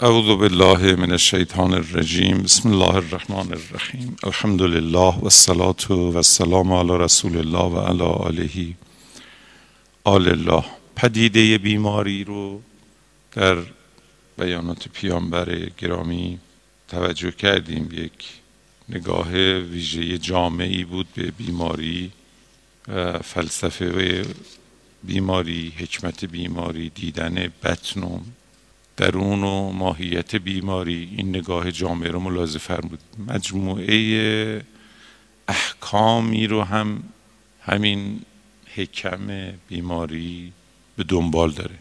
اعوذ بالله من الشیطان الرجیم بسم الله الرحمن الرحیم الحمد لله و الصلاة و السلام علی رسول الله و علی آله. آل الله. پدیده بیماری رو در بیانات پیامبر گرامی توجه کردیم. یک نگاه ویژه جامعی بود به بیماری و فلسفه بیماری حکمت بیماری دیدن بطن درون و ماهیت بیماری این نگاه جامعه رو ملاحظه فرمود. مجموعه احکامی رو هم همین حکم بیماری به دنبال داره.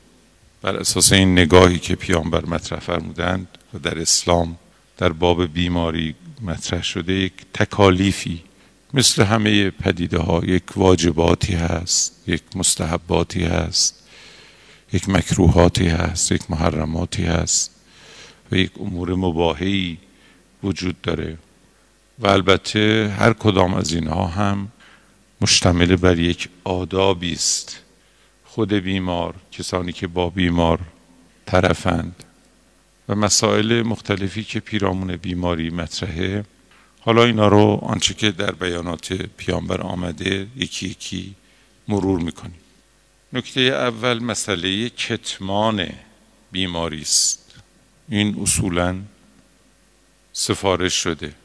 بر اساس این نگاهی که پیامبر مطرح فرمودند و در اسلام در باب بیماری مطرح شده یک تکالیفی مثل همه پدیده ها یک واجباتی هست یک مستحباتی هست. یک مکروهاتی هست یک محرماتی هست و یک امور مباهی وجود داره. و البته هر کدام از اینها هم مشتمل بر یک آدابی است. خود بیمار کسانی که با بیمار طرفند. و مسائل مختلفی که پیرامون بیماری مطرحه حالا اینا رو آنچه که در بیانات پیامبر آمده یکی یکی مرور می‌کنیم. نکته اول مسئله کتمان بیماری است. این اصولا سفارش شده.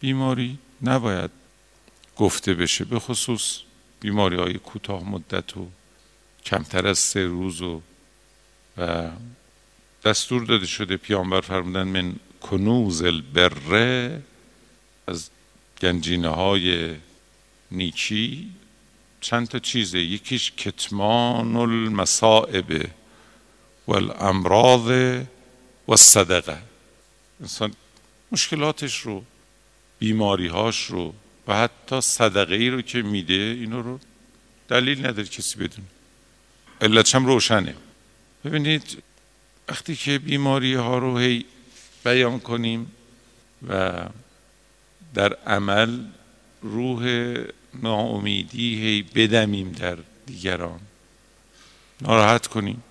بیماری نباید گفته بشه به خصوص بیماری های کوتاه مدت و کمتر از سه روز و و دستور داده شده پیامبر فرمودن من کنوز البره از گنجینه های نیکی چند تا چیزه. یکیش کتمان المصائب و الامراض و صدقه. انسان مشکلاتش رو بیماریهاش رو و حتی صدقه ای رو که میده اینو رو دلیل نداره کسی بدونه. علتش هم روشنه. ببینید وقتی که بیماری ها رو هی بیان کنیم و در عمل روح ناامیدی هی بدمیم در دیگران. ناراحت کنیم.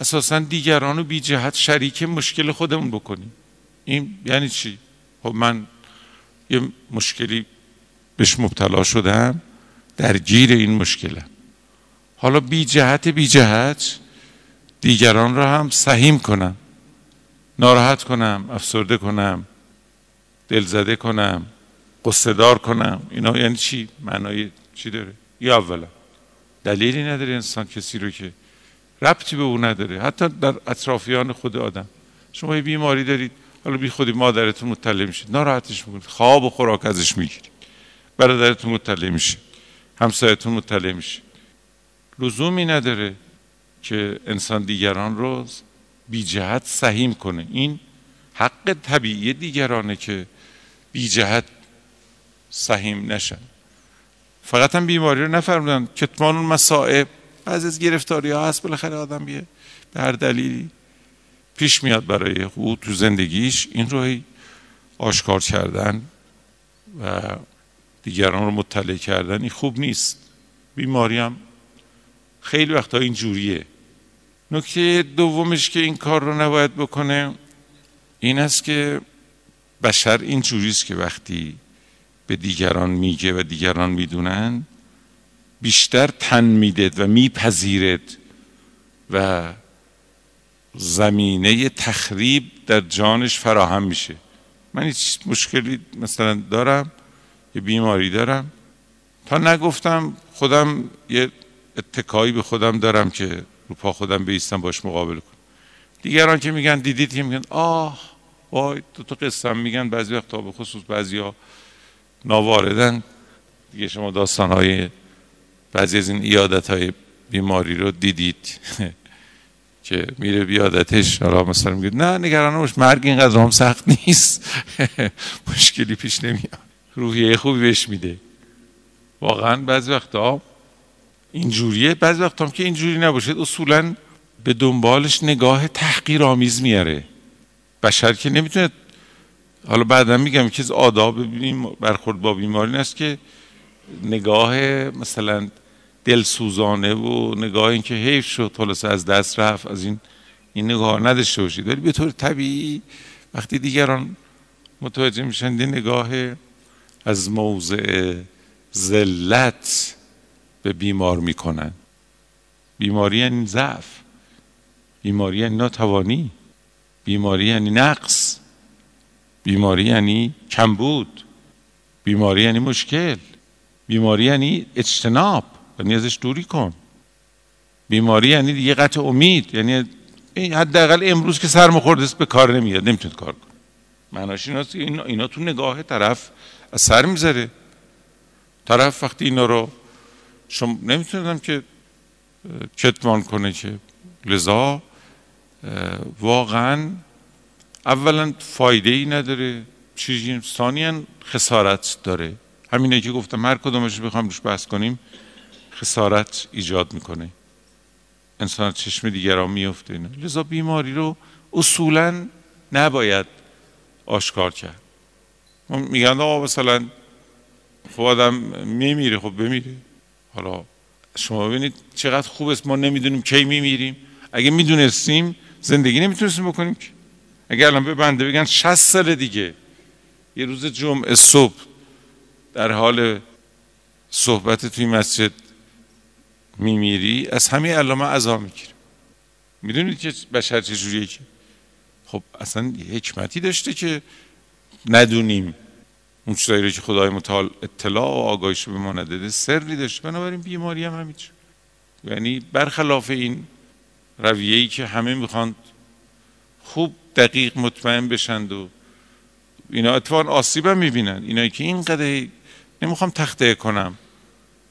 اساسا دیگران رو بی جهت شریک مشکل خودمون بکنیم. این یعنی چی؟ خب من یه مشکلی بهش مبتلا شدم درگیر این مشکلم. حالا بی جهت بی جهت دیگران را هم سهیم کنم. ناراحت کنم افسرده کنم دلزده کنم. قصدار کنم. اینا یعنی چی؟ معنای چی داره؟ یا اولا دلیلی نداره انسان کسی رو که ربطی به او نداره. حتی در اطرافیان خود آدم. شما یه بیماری دارید حالا بی خودی مادرتون مطلع میشید ناراحتش می‌کنید. خواب و خوراک ازش می‌گیرید. برادرتون مطلع میشه. همسایتون مطلع میشه. لزومی نداره که انسان دیگران رو بی جهت سهیم کنه. این حق طبیعی دیگرانه که بی جهت سهیم نشن فقط هم بیماری رو نفرمودن. کتمان اون مسائب. بعضی از گرفتاری ها هست بالاخره آدم بیه به هر دلیلی پیش میاد برای او تو زندگیش. این رو آشکار کردن و دیگران رو مطلع کردن این خوب نیست. بیماری هم خیلی وقتا این جوریه نکته دومش که این کار رو نباید بکنه این است که بشر این جوریست که وقتی به دیگران میگه و دیگران می‌دونن بیشتر تن میدد و میپذیرد و زمینه تخریب در جانش فراهم میشه. من هیچ مشکلی مثلا دارم یه بیماری دارم. تا نگفتم خودم یه اتکایی به خودم دارم که رو پا خودم بیستم باش مقابله کنم. دیگران که میگن دیدید که میگن آه وای تو تو قصه میگن بعضی وقتا به خصوص بعضی ناواردن دیگه شما داستان های بعضی از این ایادت های بیماری رو دیدید که میره بیادتش حالا مثلا میگه نه نگران مرگ اینقدر هم سخت نیست. مشکلی پیش نمیاد. روحیه خوبی بهش میده. واقعا بعضی وقتا اینجوریه بعضی وقتا هم که اینجوری نباشه اصولا به دنبالش نگاه تحقیر آمیز میاره. بشر که نمی‌تونه حالا بعدا میگم که از آداب برخورد با بیماری است که نگاه مثلا دلسوزانه و نگاه اینکه حیف شد خلاص از دست رفت از این این نگاه نداشته باشید. ولی به طور طبیعی وقتی دیگران متوجه میشن نگاه از موضع ذلت به بیمار می‌کنن. بیماری یعنی ضعف. بیماری یعنی ناتوانی. بیماری یعنی نقص. بیماری یعنی کمبود بیماری یعنی مشکل. بیماری یعنی اجتناب. یعنی ازش دوری کن. بیماری یعنی دیگه قطع امید. یعنی حداقل امروز که سرم خورده است به کار نمیاد. نمی‌تونه کار کنه معناش ایناست اینا, اینا تو نگاه طرف از سر می‌ذاره. طرف وقتی اینا رو شما نمی‌تونم که کتمان کنه که لذا واقعا اولا فایده ای نداره. چیزی ثانیا خسارت داره. همینه که گفتم هر کدومش بخوام روش بحث کنیم خسارت ایجاد می‌کنه. انسان چشم دیگران میفته اینه لذا بیماری رو اصولا نباید آشکار کرد. میگن آقا مثلا خب آدم میمیره خب بمیره. حالا شما ببینید چقدر خوب است. ما نمی‌دونیم کی میمیریم. اگه می‌دونستیم زندگی نمی‌تونستیم بکنیم. که اگه الان به بنده بگن 60 سال دیگه. یه روز جمعه صبح در حال صحبت توی مسجد میمیری از همین الان من عذا می‌گیرم می‌دونید که بشر چجوریه که؟ خب اصلا حکمتی داشته که ندونیم اون چیزایی رو که خدای متعال اطلاع و آگاهیش به ما نداده سری داشته. بنابراین بیماری هم همینجور یعنی برخلاف این رویه‌ای که همه می‌خوان خوب دقیق مطمئن بشند و اینا اتفاقا آسیب هم می‌بینن. اینایی که این قدر نمی‌خوام تخته کنم.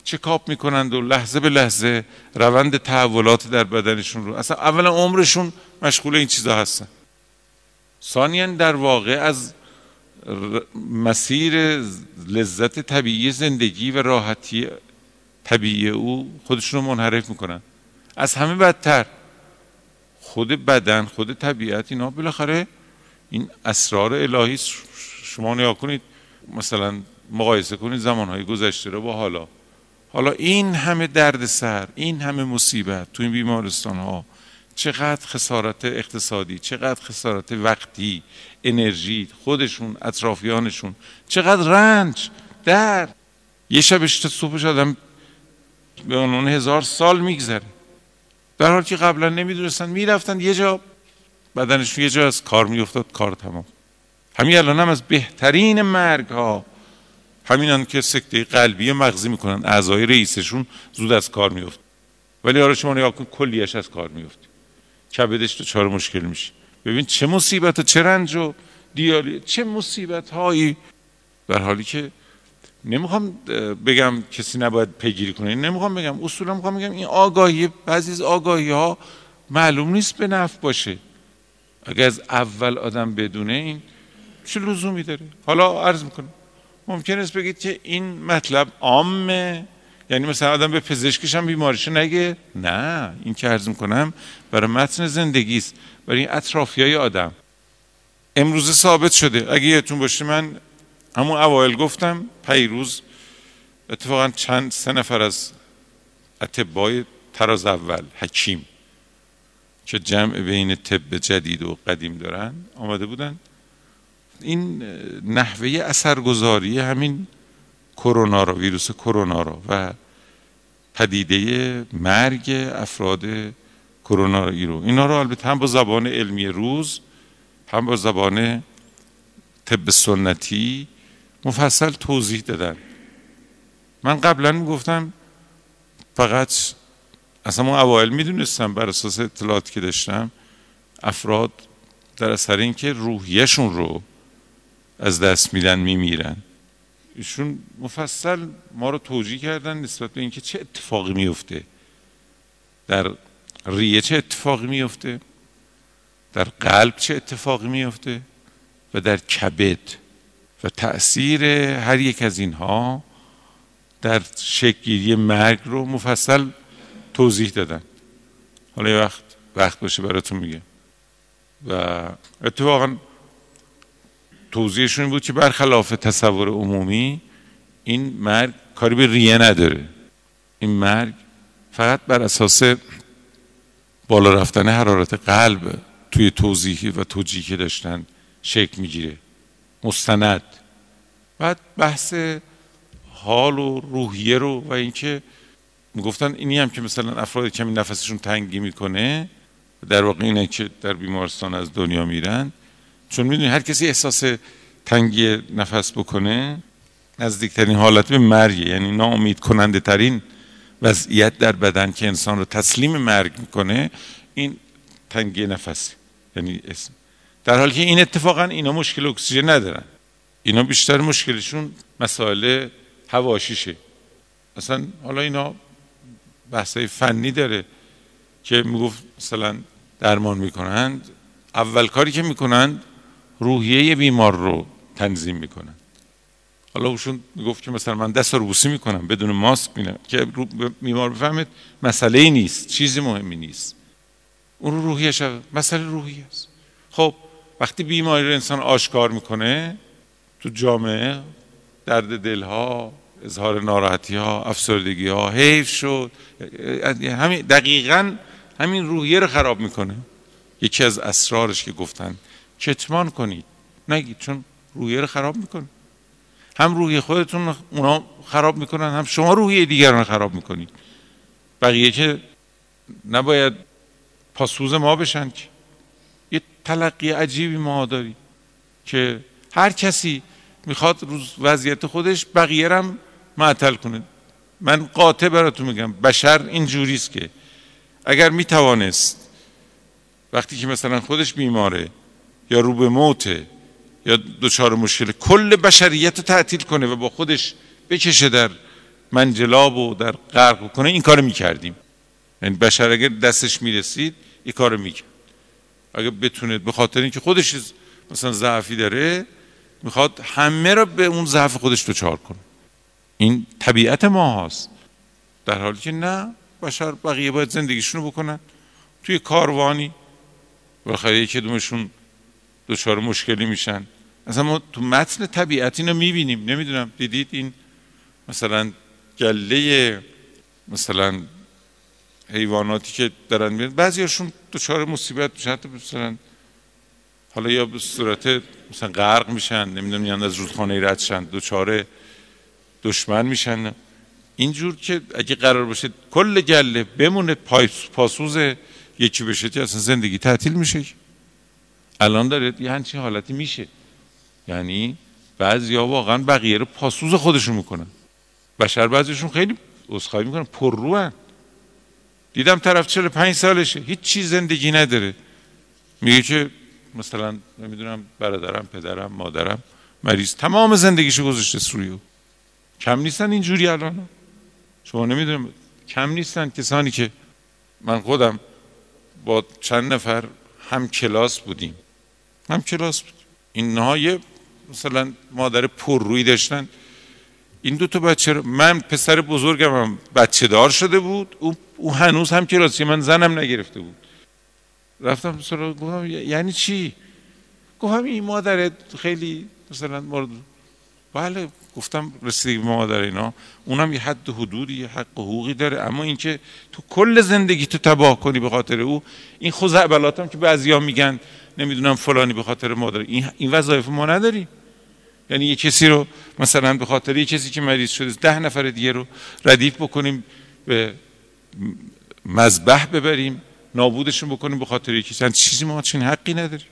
چکاپ می‌کنند و لحظه به لحظه روند تحولات در بدنشون رو اصلا اولا عمرشون مشغول این چیزا هستن. ثانیا در واقع از مسیر لذت طبیعی زندگی و راحتی طبیعی او خودشون رو منحرف می‌کنن. از همه بدتر. خود بدن خود طبیعت اینا بالاخره این اسرار الهی شما نیا کنید مثلا مقایسه کنید زمانهای گذشته رو با حالا. حالا این همه درد سر این همه مصیبت تو این بیمارستان ها چقدر خسارت اقتصادی چقدر خسارت وقتی انرژی خودشون اطرافیانشون چقدر رنج در یه شبش تا صبحش آدم به عنوان هزار سال میگذره. در حالی که قبلا نمی‌دونستن می‌رفتن یه جا بدنشون یه جا از کار میافتاد کار تمام. همین الان هم از بهترین مرگ ها همینان که سکته قلبی مغزی می‌کنن اعضای رئیسشون زود از کار میفت ولی آره شما نگاه کن کلیش از کار میفت کبدش تو چهار مشکل میشه. ببین چه مصیبت و چه رنج و دیالی چه مصیبت هایی در حالی که نمی‌خوام بگم کسی نباید پیگیری کنه. نمی‌خوام بگم. اصولا می‌خوام بگم این آگاهی بعضی از آگاهی ها معلوم نیست به نفع باشه. اگر از اول آدم بدونه این چه لزومی داره؟ حالا عرض می‌کنم. ممکن است بگید که این مطلب عامه. یعنی مثلا آدم به پزشکش هم بیماریشو نگه. نه این که عرض می‌کنم برای متن زندگی است. برای این اطرافی های آدم. امروزه ثابت شده. اگه یادتون باشه من همون اوایل گفتم پیروز اتفاقا چند سه نفر از اتبای تراز اول حکیم که جمع بین طب جدید و قدیم دارن آمده بودن. این نحوه اثرگذاری همین کرونا رو ویروس کرونا رو و پدیده مرگ افراد کرونا رو اینا رو البته هم با زبان علمی روز هم با زبان طب سنتی مفصل توضیح دادن. من قبلا می‌گفتم فقط اصلا ما اوایل می‌دونستم بر اساس اطلاعاتی که داشتم افراد در اثر اینکه روحیشون رو از دست میدن میمیرن. ایشون مفصل ما رو توجیه کردن نسبت به اینکه چه اتفاقی میفته در ریه چه اتفاقی میفته در قلب چه اتفاقی میفته و در کبد و تأثیر هر یک از اینها در شکلگیری مرگ رو مفصل توضیح دادن. حالا یه وقت وقت باشه براتون میگه و اتفاقا توضیحشون بود که برخلاف تصور عمومی این مرگ کاری به ریه نداره. این مرگ فقط بر اساس بالا رفتن حرارت قلب توی توضیحی و توجیهی که داشتن شکل می‌گیره. مستند. بعد بحث حال و روحیه رو و اینکه می‌گفتن اینی هم که مثلا افراد کمی نفسشون تنگی می‌کنه در واقع اینه که در بیمارستان از دنیا میرن. چون می‌دونی هر کسی احساس تنگی نفس بکنه نزدیکترین حالت به مرگه یعنی ناامید کننده ترین وضعیت در بدن که انسان رو تسلیم مرگ می‌کنه این تنگی نفس یعنی اسم. در حالی که این اتفاقا اینا مشکل اکسیژن ندارن. اینا بیشتر مشکلشون مسائل هواشیشه. اصلا حالا اینا بحثای فنی داره که می‌گفت مثلا درمان می‌کنند اول کاری که می‌کنند روحیه بیمار رو تنظیم می‌کنن. حالا اوشون می‌گفت که مثلا من دست رو می‌کنم بدون ماسک می‌کنم که بیمار بفهمید مسئله نیست چیزی مهمی نیست. اون رو روحیه شد مسئله روحی است خب وقتی بیماری رو انسان آشکار می‌کنه تو جامعه درد دلها اظهار ناراحتی ها افسردگی ها حیف شد. همین دقیقا همین روحیه رو خراب می‌کنه. یکی از اسرارش که گفتن کتمان کنید. نگید چون روحیه رو خراب می‌کنه. هم روحی خودتون اونا خراب می‌کنن هم شما روحیه دیگران خراب می‌کنید. بقیه که نباید پاسوز ما بشن که. یه تلقی عجیبی ما داری که هر کسی می‌خواد روز وضعیت خودش بقیه هم معطل کنه. من قاطع براتون میگم بشر این جوریست که اگر می‌توانست وقتی که مثلا خودش بیماره یا رو به موته یا دچار مشکل کل بشریت رو تعطیل کنه و با خودش بکشه در منجلاب و در غرق کنه این کار می‌کردیم. یعنی بشر اگر دستش می‌رسید این کار می‌کرد. اگر بتونه به خاطر اینکه خودش مثلا ضعفی داره می‌خواد همه را به اون ضعف خودش دچار کنه. این طبیعت ما هست در حالی که نه بشر بقیه باید زندگیشونو بکنن. توی کاروانی بالاخره یکی دومشون دچار مشکلی میشن. اصلا ما تو متن طبیعت اینو می‌بینیم. نمی‌دونم دیدید این مثلا گله مثلا حیواناتی که دارن میرن بعضیاشون دچار مصیبت میشن حتی مثلا حالا یا به صورت مثلا غرق میشن نمی‌دونم یعنی از رودخانه رد شن دچار دشمن میشن. اینجور که اگه قرار باشه کل گله بمونه پاسوز یکی بشه که اصلا زندگی تعطیل میشه. الان داره یه همچین حالتی میشه. یعنی بعضی ها واقعا بقیه رو پاسوز خودشون می‌کنن. بشر بعضیشون خیلی اصخایی می‌کنن. پر هن. دیدم طرف چرا پنج سالشه. هیچ چیز زندگی نداره. میگه که مثلا نمی‌دونم برادرم پدرم مادرم مریض تمام زندگیشو گذاشته سوی کم نیستن اینجوری الان. شما نمی‌دونم کم نیستن کسانی که من خودم با چند نفر هم کلاس بودیم. هم کلاس بود. اینها یه مثلا مادر پر روی داشتن. این دو تا بچه رو من پسر بزرگم هم بچه دار شده بود. او, او هنوز هم کلاسی من زنم نگرفته بود. رفتم سراغ گفتم یعنی چی؟ گفتم این مادر خیلی مثلا مورد بله گفتم رسیدگی به مادر اینا. اونم یه حد حدودی یه حق حقوقی داره. اما اینکه تو کل زندگی تو تباه کنی به خاطر او این خزعبلات که بعضیا میگن نمی‌دونم فلانی به خاطر مادر. این این وظایف ما نداریم. یعنی یه کسی رو مثلا به خاطر یه کسی که مریض شده ده نفر دیگه رو ردیف بکنیم به مذبح ببریم نابودشون بکنیم به خاطر یه کسی. چیزی ما چین حقی نداریم.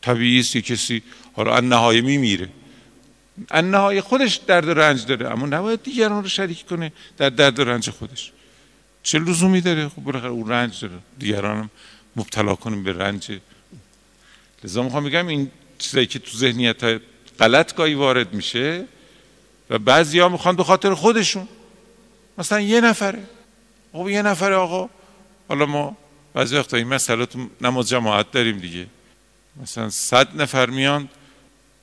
طبیعی است یه کسی حالا ان نهایه میمیره. ان خودش درد و رنج داره اما نباید دیگران رو شریک کنه در درد و رنج خودش. چه لزومی داره؟ خب بالاخره اون رنج داره. دیگران مبتلا کنیم به رنج. لذا می‌خوام بگم این چیزایی که تو ذهنیت غلط گاهی وارد میشه و بعضی ها می‌خوان به خاطر خودشون. مثلا یه نفره. خب یه نفره آقا حالا ما بعضی وقتا این مسئله تو نماز جماعت داریم دیگه. مثلا صد نفر میان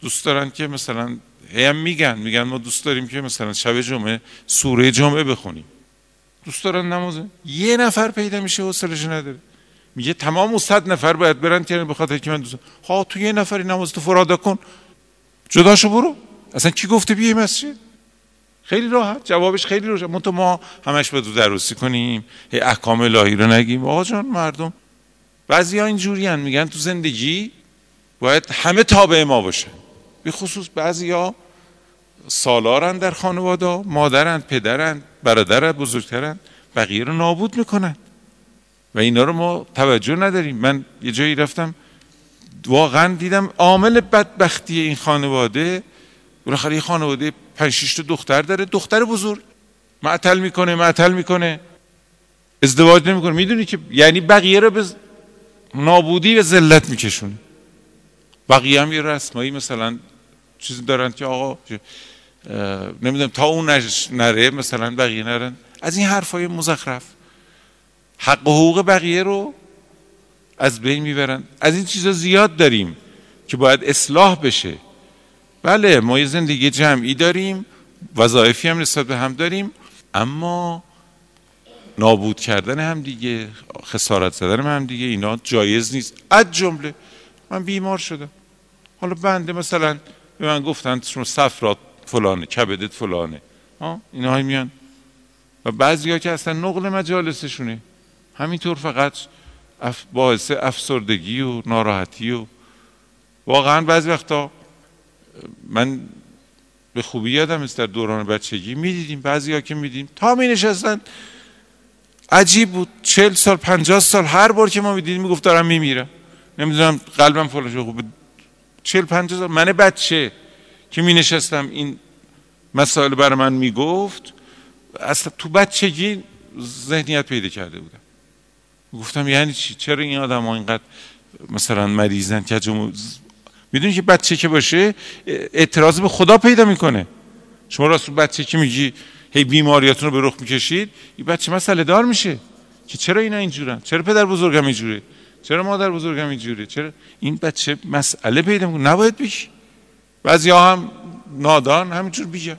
دوست دارن که مثلا هم میگن میگن ما دوست داریم که مثلا شب جمعه سوره جمعه بخونیم. دوست دارن نمازه. یه نفر پیدا میشه حوصلش نداره. میگه تمام صد نفر باید برن که به خاطر که من دوست ها تو یه نفری نماز تو فرادا کن. جداشو برو. اصلا کی گفته بیای مسجد؟ خیلی راحت. جوابش خیلی روشن منتها ما همش باید درستی کنیم. هی احکام الهی رو نگیم. آقا جان مردم بعضی ها اینجوری میگن تو زندگی باید همه تابع ما باشه. به خصوص بعضی ها سالارن در خانواده مادرن پدرن برادر بزرگترن. بقیه رو نابود می‌کنن. و اینا رو ما توجه نداریم. من یه جایی رفتم واقعا دیدم عامل بدبختی این خانواده بالاخره یه خانواده پنج شش تا دختر داره دختر بزرگ. معطل می‌کنه معطل می‌کنه. ازدواج نمی‌کنه. می‌دونی که یعنی بقیه رو به نابودی و ذلت میکشونه. بقیه هم یه رسمایی مثلا چیزی دارن که آقا نمی‌دونم تا اون نره مثلا بقیه نرن. از این حرفای مزخرف. حق و حقوق بقیه رو از بین می‌برن. از این چیزا زیاد داریم که باید اصلاح بشه. بله ما یه زندگی جمعی داریم وظایفی هم نسبت به هم داریم اما نابود کردن هم دیگه خسارت زدن هم دیگه اینا جایز نیست. از جمله من بیمار شدم. حالا بنده مثلا به من گفتن شما صفرات فلانه کبدت فلانه. ها اینا میان. و بعضی که اصلا نقل مجالسشونه. همینطور فقط باعث افسردگی و ناراحتی و واقعا بعضی وقتا من به خوبی یادم است در دوران بچگی می‌دیدیم بعضی ها که میدیم. تا می نشستن عجیب بود. چل سال پنجاه سال هر بار که ما می‌دیدیم می‌گفت دارم میمیرم. نمی‌دونم قلبم فلان شد. خوب چل پنجاه سال من بچه که می نشستم این مسائل برای من می‌گفت اصلا تو بچگی ذهنیت پیدا کرده بودم. گفتم یعنی چی؟ چرا این آدم ها اینقدر مثلا مریضن که می‌دونی که بچه که باشه اعتراض به خدا پیدا می‌کنه. شما راست بچه که میگی هی بیماریاتون رو به رخ می‌کشید این بچه مسئله دار میشه. که چرا اینا اینجورن؟ چرا پدر بزرگم اینجوره؟ چرا مادر بزرگم اینجوره؟ چرا این بچه مسئله پیدا می‌کنه. نباید بگی. بعضی ها هم نادان همینجور بیجا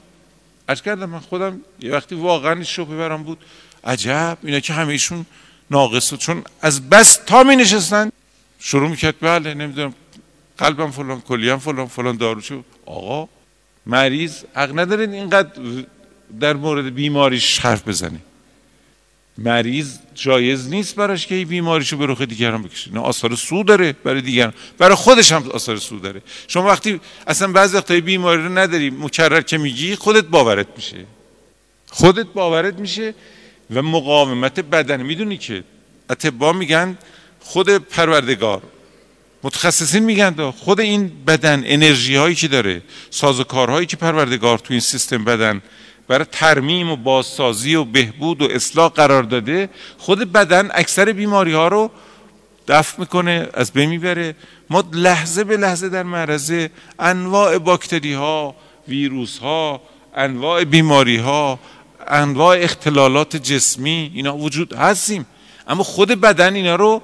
عرض کردم من خودم یه وقتی واقعا شبه برام بود. عجب اینا که همهشون ناقص چون از بس تا می نشستن. شروع می‌کرد بله نمی‌دونم قلبم فلان کلیم فلان فلان داروشو آقا مریض حق نداره اینقدر در مورد بیماریش حرف بزنه مریض جایز نیست براش که این بیماریشو به رخ دیگران بکشه. نه آثار سو داره برای دیگران. برای خودش هم آثار سو داره. شما وقتی اصلا بعضی وقتا بیماری رو نداری مکرر که میگی خودت باورت میشه. خودت باورت میشه و مقاومت بدن می‌دونی که اتبا میگن خود پروردگار متخصصین میگن خود این بدن انرژی هایی که داره سازوکارهایی که پروردگار تو این سیستم بدن برای ترمیم و بازسازی و بهبود و اصلاح قرار داده خود بدن اکثر بیماری ها رو دفع می‌کنه از بین می‌بره. ما لحظه به لحظه در معرض انواع باکتری ها ویروس ها انواع بیماری ها انواع اختلالات جسمی اینا وجود هستیم. اما خود بدن اینا رو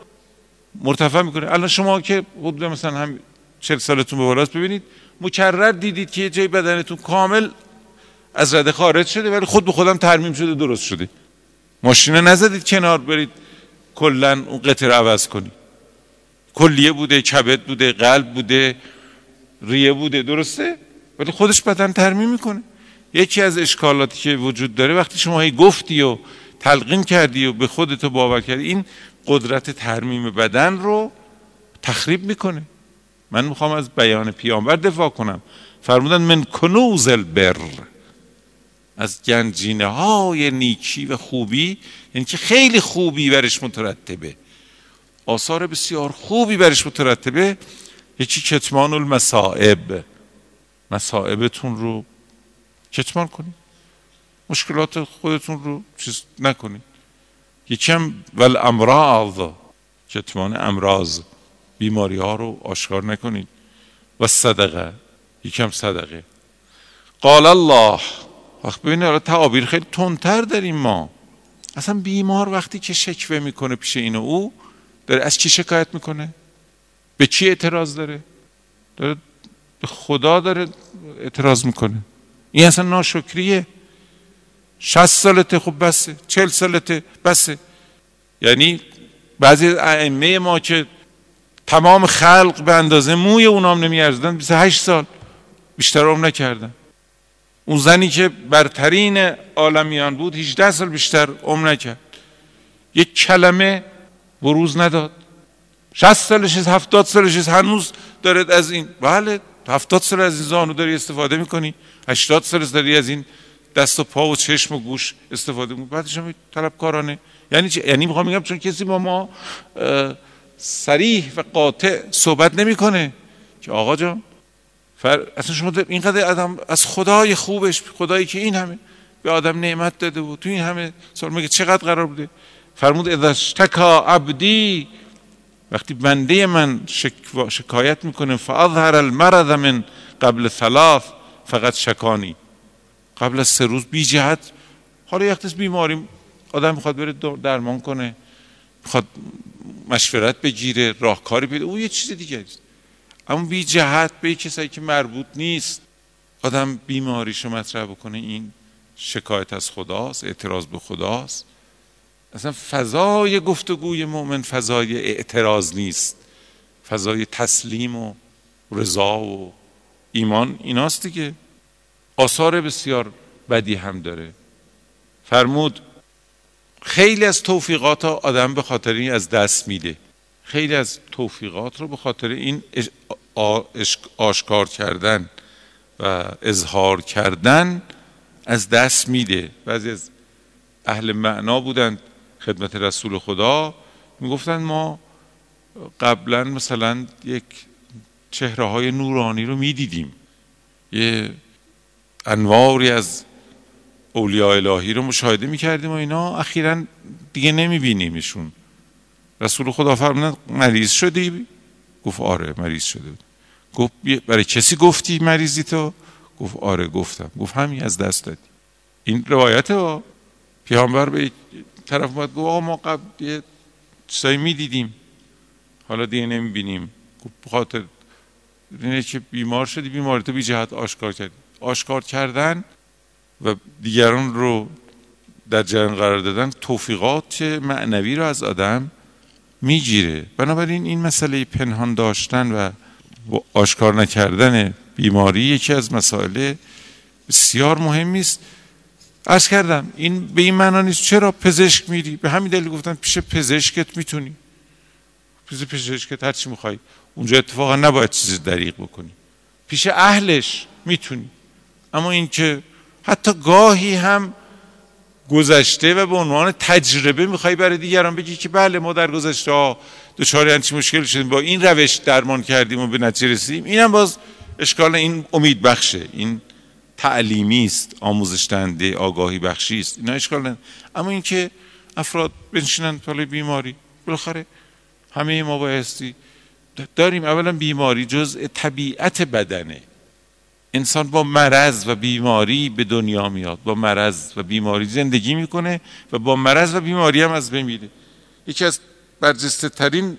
مرتفع می‌کنه. الان شما که حدود مثلا هم چل سالتون به بالاست ببینید مکرر دیدید که یه جای بدنتون کامل از رده خارج شده ولی خود به خودم ترمیم شده درست شده. ماشینه نزدید کنار برید کلا اون قطر عوض کنید. کلیه بوده کبد بوده قلب بوده ریه بوده درسته؟ ولی خودش بدن ترمیم می‌کنه. یکی از اشکالاتی که وجود داره وقتی شما هی گفتی و تلقین کردی و به خودتو باور کردی این قدرت ترمیم بدن رو تخریب می‌کنه. من می‌خوام از بیان پیامبر دفاع کنم. فرمودن من کنوز البر از گنجینه های نیکی و خوبی یعنی که خیلی خوبی برش مترتبه. آثار بسیار خوبی برش مترتبه. یکی کتمان المصائب. مصائبتون رو کتمان کنید مشکلات خودتون رو چیز نکنید یکم ول امراض کتمان امراض. بیماری ها رو آشکار نکنید. و صدقه یکم صدقه. قال الله. وقت ببینید تعابیر خیلی تندتر داریم ما. اصلا بیمار وقتی که شکوه می‌کنه پیش این و او داره از کی شکایت می‌کنه؟ به چی اعتراض داره؟ داره به خدا داره اعتراض می‌کنه. این اصلا ناشکریه. شست سالته خب بسه چل سالته بسه یعنی بعضی ائمه ما که تمام خلق به اندازه موی اونام نمیارزدن 28 سال بیشتر هم نکردن. اون زنی که برترین عالمیان بود 18 سال بیشتر عمر نکرد. یک کلمه بروز نداد. 60 سالش 70 سالش هنوز دارد از این. بله. 70 سال از این زانو داری استفاده می‌کنی 80 سال داری از این دست و پا و چشم و گوش استفاده می‌کنی. بعدش هم طلبکارانه. یعنی چی؟ یعنی می‌خوام میگم چون کسی با ما سریح و قاطع صحبت نمی‌کنه. که آقا جان فر... اصلا شما اینقدر آدم از خدای خوبش خدایی که این همه به آدم نعمت داده بود تو این همه سال میگه چقدر قرار بوده؟ فرمود اذا اشتکا عبدی وقتی بنده من شک... شکایت می‌کنه فاظهر المرض من قبل ثلاث فقط شکانی. قبل از سه روز بی جهت. حالا یک بیماری آدم می‌خواد بره درمان کنه. می‌خواد مشورت بگیره راهکاری پیدا او یه چیز دیگه است. اما بی جهت به کسایی که مربوط نیست. آدم بیماریشو مطرح بکنه این شکایت از خداست اعتراض به خداست. اصلا فضای گفتگوی مؤمن فضای اعتراض نیست. فضای تسلیم و رضا و ایمان ایناست دیگه. آثار بسیار بدی هم داره. فرمود خیلی از توفیقات آدم به خاطر این از دست میده. خیلی از توفیقات رو به خاطر این آشکار کردن و اظهار کردن از دست میده. بعضی از اهل معنا بودند خدمت رسول خدا می‌گفتن ما قبلا مثلا یک چهره های نورانی رو می‌دیدیم. یه انواری از اولیاء الهی رو مشاهده می‌کردیم و اینا. اخیرا دیگه نمیبینیمشون. رسول خدا فرمودن مریض شدی؟ گفت آره مریض شده بود. گفت برای کسی گفتی مریضی تو؟ گفت آره گفتم. گفت همین از دست دادی. این روایت ها. پیامبر به طرف اومد گفت آقا ما قبل یه چیزایی می‌دیدیم. حالا دیگه نمی‌بینیم. گفت خاطر اینه که بیمار شدی بیماری تو بی جهت آشکار کردی. آشکار کردن و دیگران رو در جریان قرار دادن توفیقات معنوی رو از آدم می‌گیره. بنابراین این مسئله پنهان داشتن و آشکار نکردن بیماری یکی از مسائل بسیار مهمی است. عرض کردم این به این معنا نیست. چرا پزشک میری؟ به همین دلیل گفتم پیش پزشکت می‌تونی. پیش پزشکت هر چی می‌خوای. اونجا اتفاقا نباید چیزی دریغ بکنی. پیش اهلش می‌تونی. اما اینکه حتی گاهی هم گذشته و به عنوان تجربه می‌خوای برای دیگران بگی که بله ما در گذشته ها دچار همچین مشکل شدیم. با این روش درمان کردیم و به نتیجه رسیدیم. اینم باز اشکال این امید بخشه. این تعلیمی است آموزش دهنده آگاهی بخشی است. اینا اشکال نه اما اینکه افراد بنشینن پای بیماری بالاخره همه ما بایستی داریم. اولا بیماری جزء طبیعت بدنه. انسان با مرض و بیماری به دنیا میاد. با مرض و بیماری زندگی می‌کنه و با مرض و بیماری هم از بین میره. یکی از برجسته ترین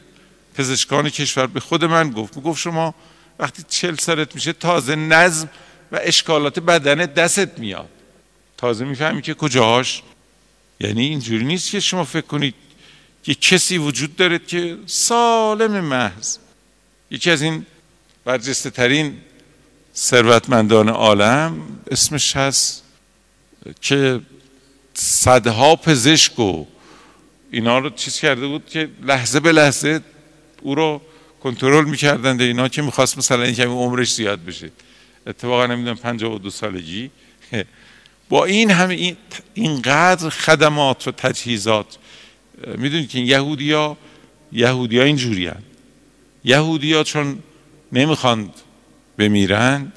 پزشکان کشور به خود من گفت. گفت شما وقتی چل سالت میشه تازه نظم و اشکالات بدن دستت میاد. تازه می‌فهمی که کجاهاش. یعنی اینجوری نیست که شما فکر کنید که کسی وجود داره که سالم محض. یکی از این برجسته ترین ثروتمندان عالم اسمش هست که صدها پزشک و اینا رو چیز کرده بود که لحظه به لحظه او رو کنترل می‌کردند اینا که می‌خواست مثلا این کمی عمرش زیاد بشه. اتفاقا نمی‌دونم پنجاه و دو سالگی. با این همه این اینقدر خدمات و تجهیزات می‌دونید که یهودی ها یهودی ها اینجوری هن. یهودی ها چون نمی‌خواند بمیرند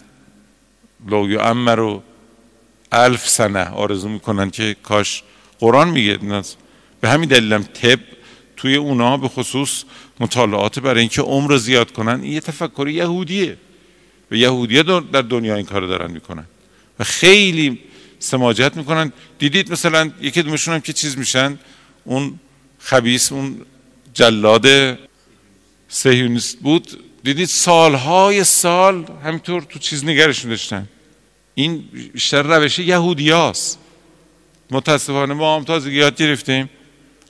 لو رو الف سنه آرزو می‌کنن که کاش قرآن میگه. به همین دلیلم طب توی اونا به خصوص مطالعات برای اینکه عمر زیاد کنن این یه تفکر یهودیه. و یهودیه در دنیا این کار دارن می‌کنن. و خیلی سماجت می‌کنن. دیدید مثلا یکی دومشون هم که چیز میشن؟ اون خبیس اون جلاد سهیونیست بود. دیدید سالهای سال همینطور تو چیز نگرشون داشتن. این بیشتر روش یهودیاست. متاسفانه ما هم تازگی یاد گرفتیم.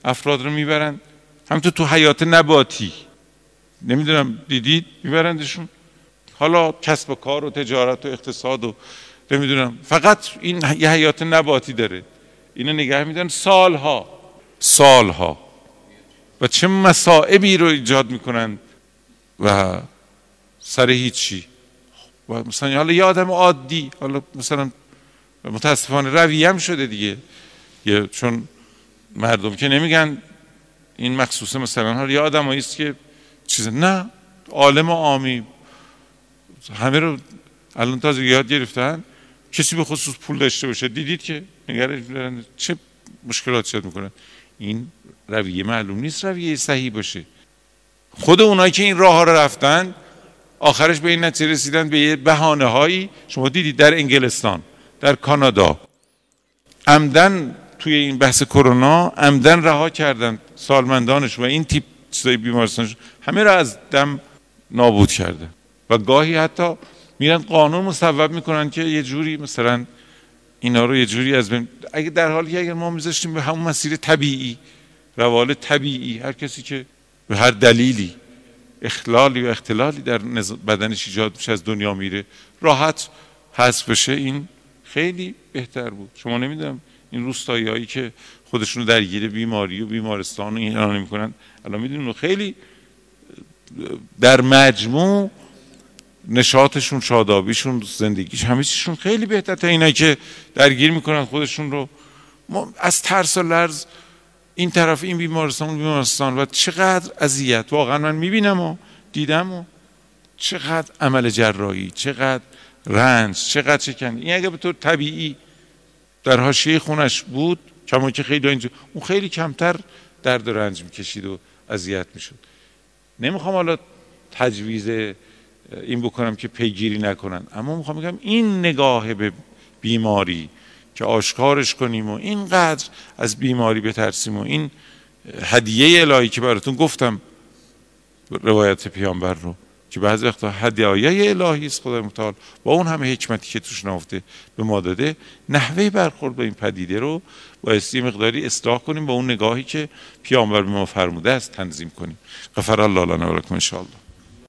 افراد رو می‌برن. همینطور تو حیات نباتی. نمی‌دونم دیدید؟ میبرندشون. حالا کسب و کار و تجارت و اقتصاد و نمی‌دونم فقط این یه حیات نباتی داره. اینو نگه میدن سالها. سالها. و چه مسائبی رو ایجاد می‌کنن و سر هیچی. و مثلا حالا یه آدم عادی حالا مثلا متاسفانه رویم شده دیگه. یه چون مردم که نمیگن این مخصوصه مثلا حالا یه آدم است که چیز نه عالم عامی. همه رو الان تازه یاد گرفتن. کسی به خصوص پول داشته باشه. دیدید که نگرش چه مشکلات شد می‌کنن؟ این رویه معلوم نیست رویه صحیح باشه. خود اونایی که این راه ها رو رفتن آخرش به این نتیجه رسیدن به یه بهانه هایی شما دیدید در انگلستان در کانادا. عمدن توی این بحث کرونا عمدن رها کردن سالمندانش و این تیپ چیزای بیمارستانش. همه را از دم نابود کرده. و گاهی حتی میرن قانون مصوب می‌کنن که یه جوری مثلا اینا رو یه جوری از بین اگه در حالی اگر ما میذاشتیم به همون مسیر طبیعی روال طبیعی هر کسی که به هر دلیلی اخلالی و اختلالی در بدنش ایجاد میشه از دنیا میره راحت حذف بشه این خیلی بهتر بود. شما نمی‌دونم این روستایی هایی که خودشونو درگیر بیماری و بیمارستان و اینا نمی‌کنن. الان می‌دونیم خیلی در مجموع نشاطشون شادابیشون زندگیش همه چیشون خیلی بهتر. تا اینایی که درگیر می‌کنن خودشون رو. از ترس و لرز این طرف این بیمارستان بیمارستان. و چقدر اذیت. واقعا من می‌بینم و دیدم و چقدر عمل جراحی چقدر رنج چقدر چکن این اگه به طور طبیعی در حاشیه خونش بود کما که خیلی اینجا اون خیلی کمتر درد و رنج می‌کشید و اذیت می‌شد. نمی‌خوام حالا تجویز این بکنم که پیگیری نکنن. اما می‌خوام بگم این نگاه به بیماری که آشکارش کنیم و اینقدر از بیماری بترسیم و این هدیه الهی که براتون گفتم روایت پیامبر رو که بعضی وقتا هدیه الهی است خدای متعال با اون همه حکمتی که توش نافته به ما داده نحوه برخورد با این پدیده رو بایستی مقداری اصلاح کنیم با اون نگاهی که پیامبر به ما فرموده است تنظیم کنیم. غفر الله لنا و لکم ان